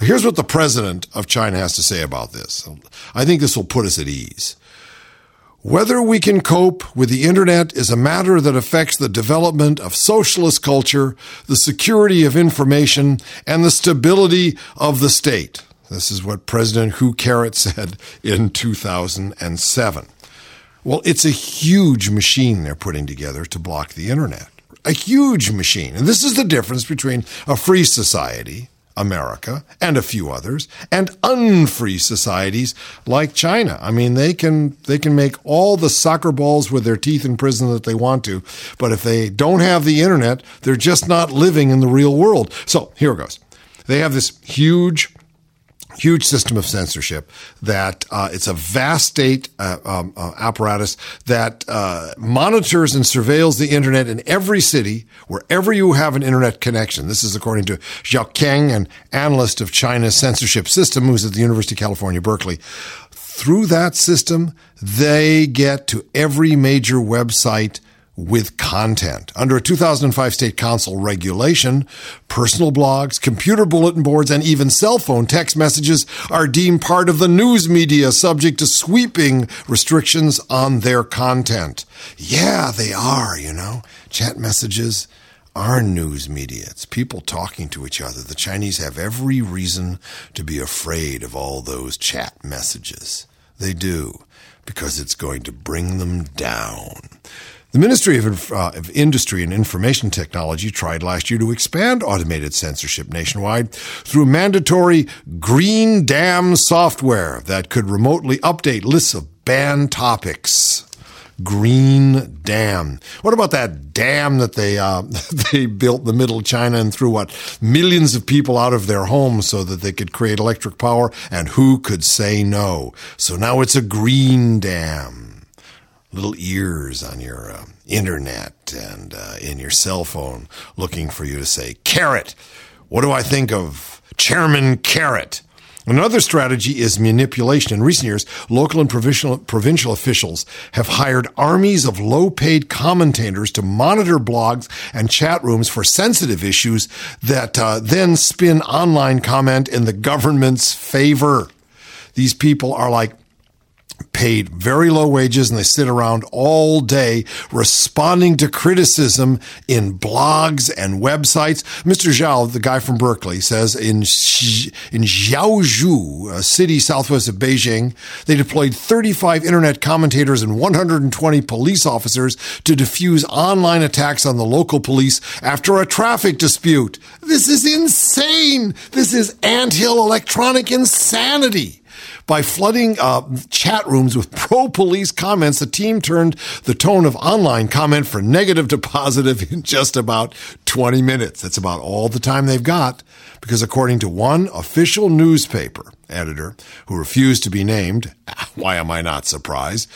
Here's what the president of China has to say about this. I think this will put us at ease. Whether we can cope with the internet is a matter that affects the development of socialist culture, the security of information, and the stability of the state. This is what President Hu Carrot said in 2007. Well, it's a huge machine they're putting together to block the internet. A huge machine. And this is the difference between a free society, America, and a few others, and unfree societies like China. I mean, they can they can make all the soccer balls with their teeth in prison that they want to, but if they don't have the internet, they're just not living in the real world. So here it goes. They have this huge huge system of censorship that uh, it's a vast state uh, um, uh, apparatus that uh, monitors and surveils the internet in every city wherever you have an internet connection. This is according to Xiao Qiang, an analyst of China's censorship system who's at the University of California, Berkeley. Through that system, they get to every major website with content. Under a 2005 State Council regulation, personal blogs, computer bulletin boards, and even cell phone text messages are deemed part of the news media subject to sweeping restrictions on their content. Yeah, they are, you know. Chat messages are news media. It's people talking to each other. The Chinese have every reason to be afraid of all those chat messages. They do, because it's going to bring them down. The Ministry of, uh, of, Industry and Information Technology tried last year to expand automated censorship nationwide through mandatory green dam software that could remotely update lists of banned topics. Green dam. What about that dam that they uh, they built in the middle of China and threw what millions of people out of their homes so that they could create electric power? And who could say no? So now it's a green dam little ears on your uh, internet and uh, in your cell phone looking for you to say, Carrot, what do I think of Chairman Carrot? Another strategy is manipulation. In recent years, local and provincial, provincial officials have hired armies of low paid commentators to monitor blogs and chat rooms for sensitive issues that uh, then spin online comment in the government's favor. These people are like paid very low wages and they sit around all day responding to criticism in blogs and websites. Mr. Zhao, the guy from Berkeley, says in, in Jiaozuo, a city southwest of Beijing, they deployed 35 internet commentators and 120 police officers to defuse online attacks on the local police after a traffic dispute. This is insane. This is anthill electronic insanity. By flooding uh, chat rooms with pro police comments, the team turned the tone of online comment from negative to positive in just about 20 minutes. That's about all the time they've got because according to one official newspaper editor who refused to be named, why am I not surprised?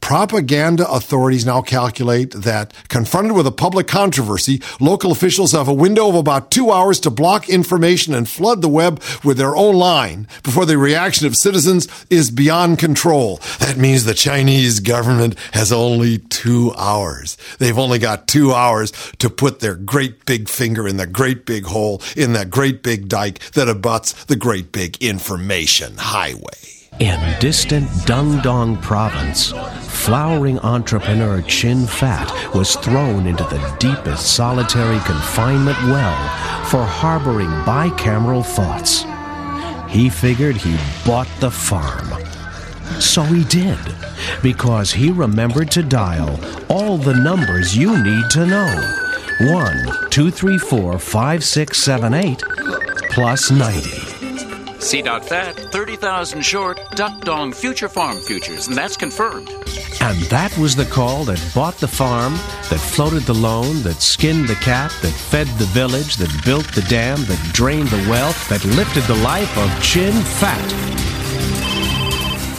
Propaganda authorities now calculate that confronted with a public controversy, local officials have a window of about two hours to block information and flood the web with their own line before the reaction of citizens is beyond control. That means the Chinese government has only two hours. They've only got two hours to put their great big finger in the great big hole in that great big dike that abuts the great big information highway. In distant Dung Dong province, flowering entrepreneur Chin Fat was thrown into the deepest solitary confinement well for harboring bicameral thoughts. He figured he'd bought the farm. So he did, because he remembered to dial all the numbers you need to know. 1 234 5678 plus 90. C.Fat, 30,000 short, Duck Dong Future Farm Futures, and that's confirmed. And that was the call that bought the farm, that floated the loan, that skinned the cat, that fed the village, that built the dam, that drained the well, that lifted the life of Chin Fat.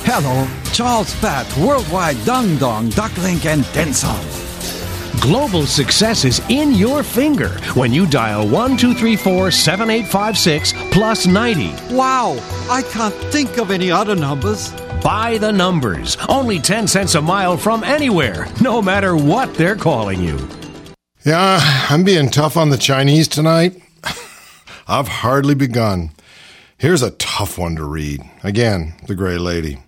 Hello, Charles Fat, Worldwide Dung Dong, Ducklink, and Denson. Global success is in your finger when you dial 1234 7856 plus 90. Wow, I can't think of any other numbers. Buy the numbers. Only 10 cents a mile from anywhere, no matter what they're calling you. Yeah, I'm being tough on the Chinese tonight. I've hardly begun. Here's a tough one to read. Again, the Gray Lady.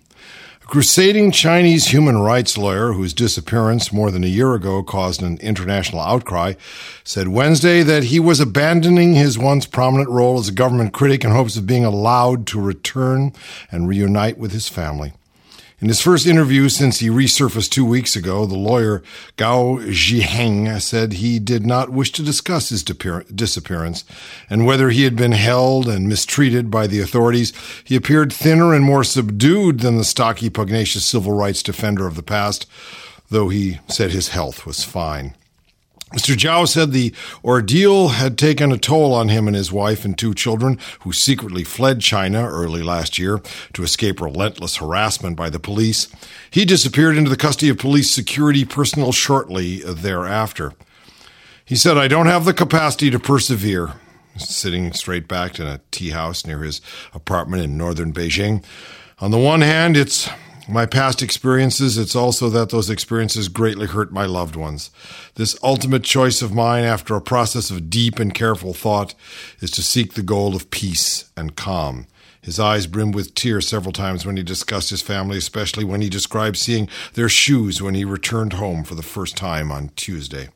Crusading Chinese human rights lawyer whose disappearance more than a year ago caused an international outcry said Wednesday that he was abandoning his once prominent role as a government critic in hopes of being allowed to return and reunite with his family. In his first interview since he resurfaced two weeks ago, the lawyer Gao Zhisheng said he did not wish to discuss his disappearance and whether he had been held and mistreated by the authorities. He appeared thinner and more subdued than the stocky, pugnacious civil rights defender of the past, though he said his health was fine. Mr. Zhao said the ordeal had taken a toll on him and his wife and two children, who secretly fled China early last year to escape relentless harassment by the police. He disappeared into the custody of police security personnel shortly thereafter. He said, I don't have the capacity to persevere. Sitting straight backed in a tea house near his apartment in northern Beijing. On the one hand, it's my past experiences, it's also that those experiences greatly hurt my loved ones. This ultimate choice of mine, after a process of deep and careful thought, is to seek the goal of peace and calm. His eyes brimmed with tears several times when he discussed his family, especially when he described seeing their shoes when he returned home for the first time on Tuesday.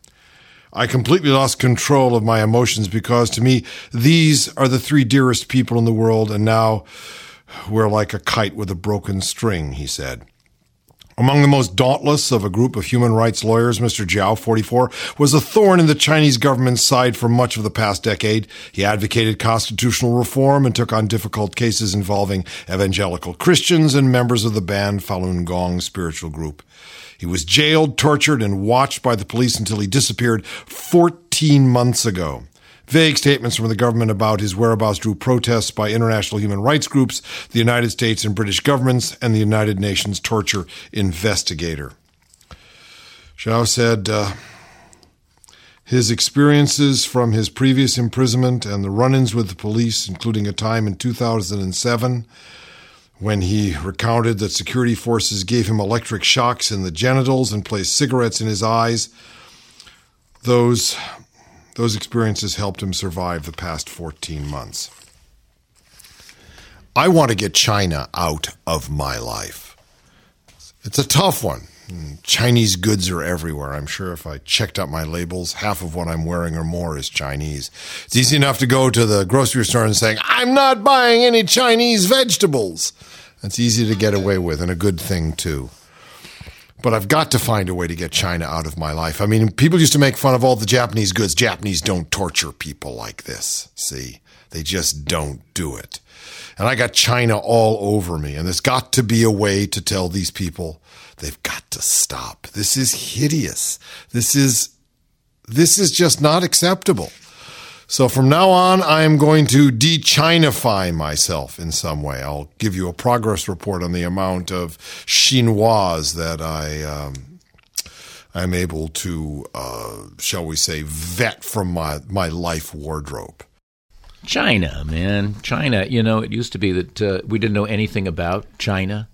I completely lost control of my emotions because to me, these are the three dearest people in the world, and now we're like a kite with a broken string, he said. Among the most dauntless of a group of human rights lawyers, Mr. Zhao, 44, was a thorn in the Chinese government's side for much of the past decade. He advocated constitutional reform and took on difficult cases involving evangelical Christians and members of the banned Falun Gong spiritual group. He was jailed, tortured, and watched by the police until he disappeared 14 months ago. Vague statements from the government about his whereabouts drew protests by international human rights groups, the United States and British governments, and the United Nations torture investigator. Zhao said uh, his experiences from his previous imprisonment and the run ins with the police, including a time in 2007 when he recounted that security forces gave him electric shocks in the genitals and placed cigarettes in his eyes, those those experiences helped him survive the past 14 months. I want to get China out of my life. It's a tough one. Chinese goods are everywhere. I'm sure if I checked out my labels, half of what I'm wearing or more is Chinese. It's easy enough to go to the grocery store and saying, I'm not buying any Chinese vegetables. That's easy to get away with and a good thing too but I've got to find a way to get China out of my life. I mean, people used to make fun of all the Japanese goods. Japanese don't torture people like this. See, they just don't do it. And I got China all over me. And there's got to be a way to tell these people they've got to stop. This is hideous. This is, this is just not acceptable. So from now on, I am going to de-Chinify myself in some way. I'll give you a progress report on the amount of chinois that I um, I'm able to, uh, shall we say, vet from my my life wardrobe. China, man, China. You know, it used to be that uh, we didn't know anything about China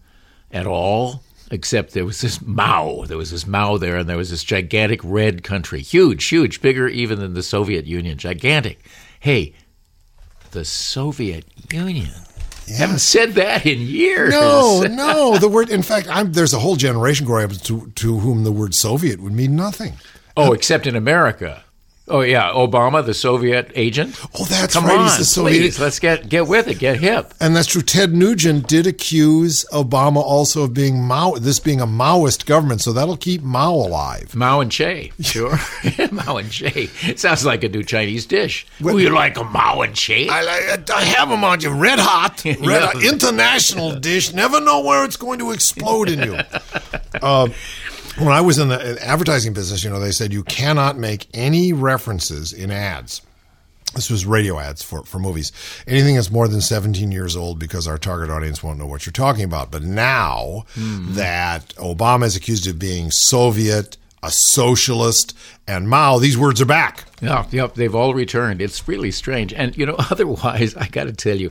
at all except there was this Mao. There was this Mao there, and there was this gigantic red country, huge, huge, bigger even than the Soviet Union, gigantic. Hey, the Soviet Union. Yes. Haven't said that in years. No, no. The word, in fact, I'm, there's a whole generation growing up to, to whom the word Soviet would mean nothing. Oh, except in America. Oh yeah, Obama, the Soviet agent. Oh, that's Come right. On, He's the Soviet. Please, let's get get with it. Get hip. And that's true. Ted Nugent did accuse Obama also of being Mao, this being a Maoist government, so that'll keep Mao alive. Mao and Che, sure. Mao and Che. It sounds like a new Chinese dish. Well, you like a Mao and Che? I, like. I have them on you, red hot, red hot, international dish. Never know where it's going to explode in you. Uh, when I was in the advertising business, you know, they said you cannot make any references in ads. This was radio ads for, for movies. Anything that's more than 17 years old because our target audience won't know what you're talking about. But now mm. that Obama is accused of being Soviet, a socialist, and Mao. These words are back. Yeah, yep, they've all returned. It's really strange. And, you know, otherwise, I got to tell you,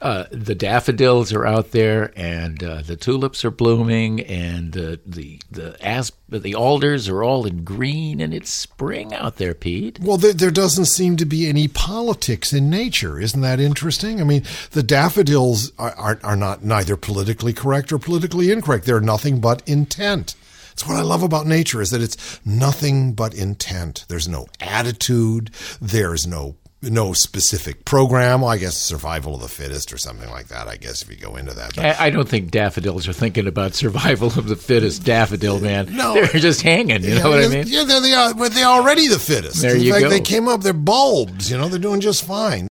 uh, the daffodils are out there, and uh, the tulips are blooming, and the, the, the, asp- the alders are all in green, and it's spring out there, Pete. Well, there, there doesn't seem to be any politics in nature. Isn't that interesting? I mean, the daffodils are, are, are not neither politically correct or politically incorrect. They're nothing but intent. It's what I love about nature is that it's nothing but intent. There's no attitude. There's no no specific program. Well, I guess survival of the fittest or something like that. I guess if you go into that. But, I, I, don't think daffodils are thinking about survival of the fittest. Daffodil man, no, they're just hanging. You yeah, know what I mean? Yeah, they're, they are, they're already the fittest. There In you fact, go. They came up. They're bulbs. You know, they're doing just fine.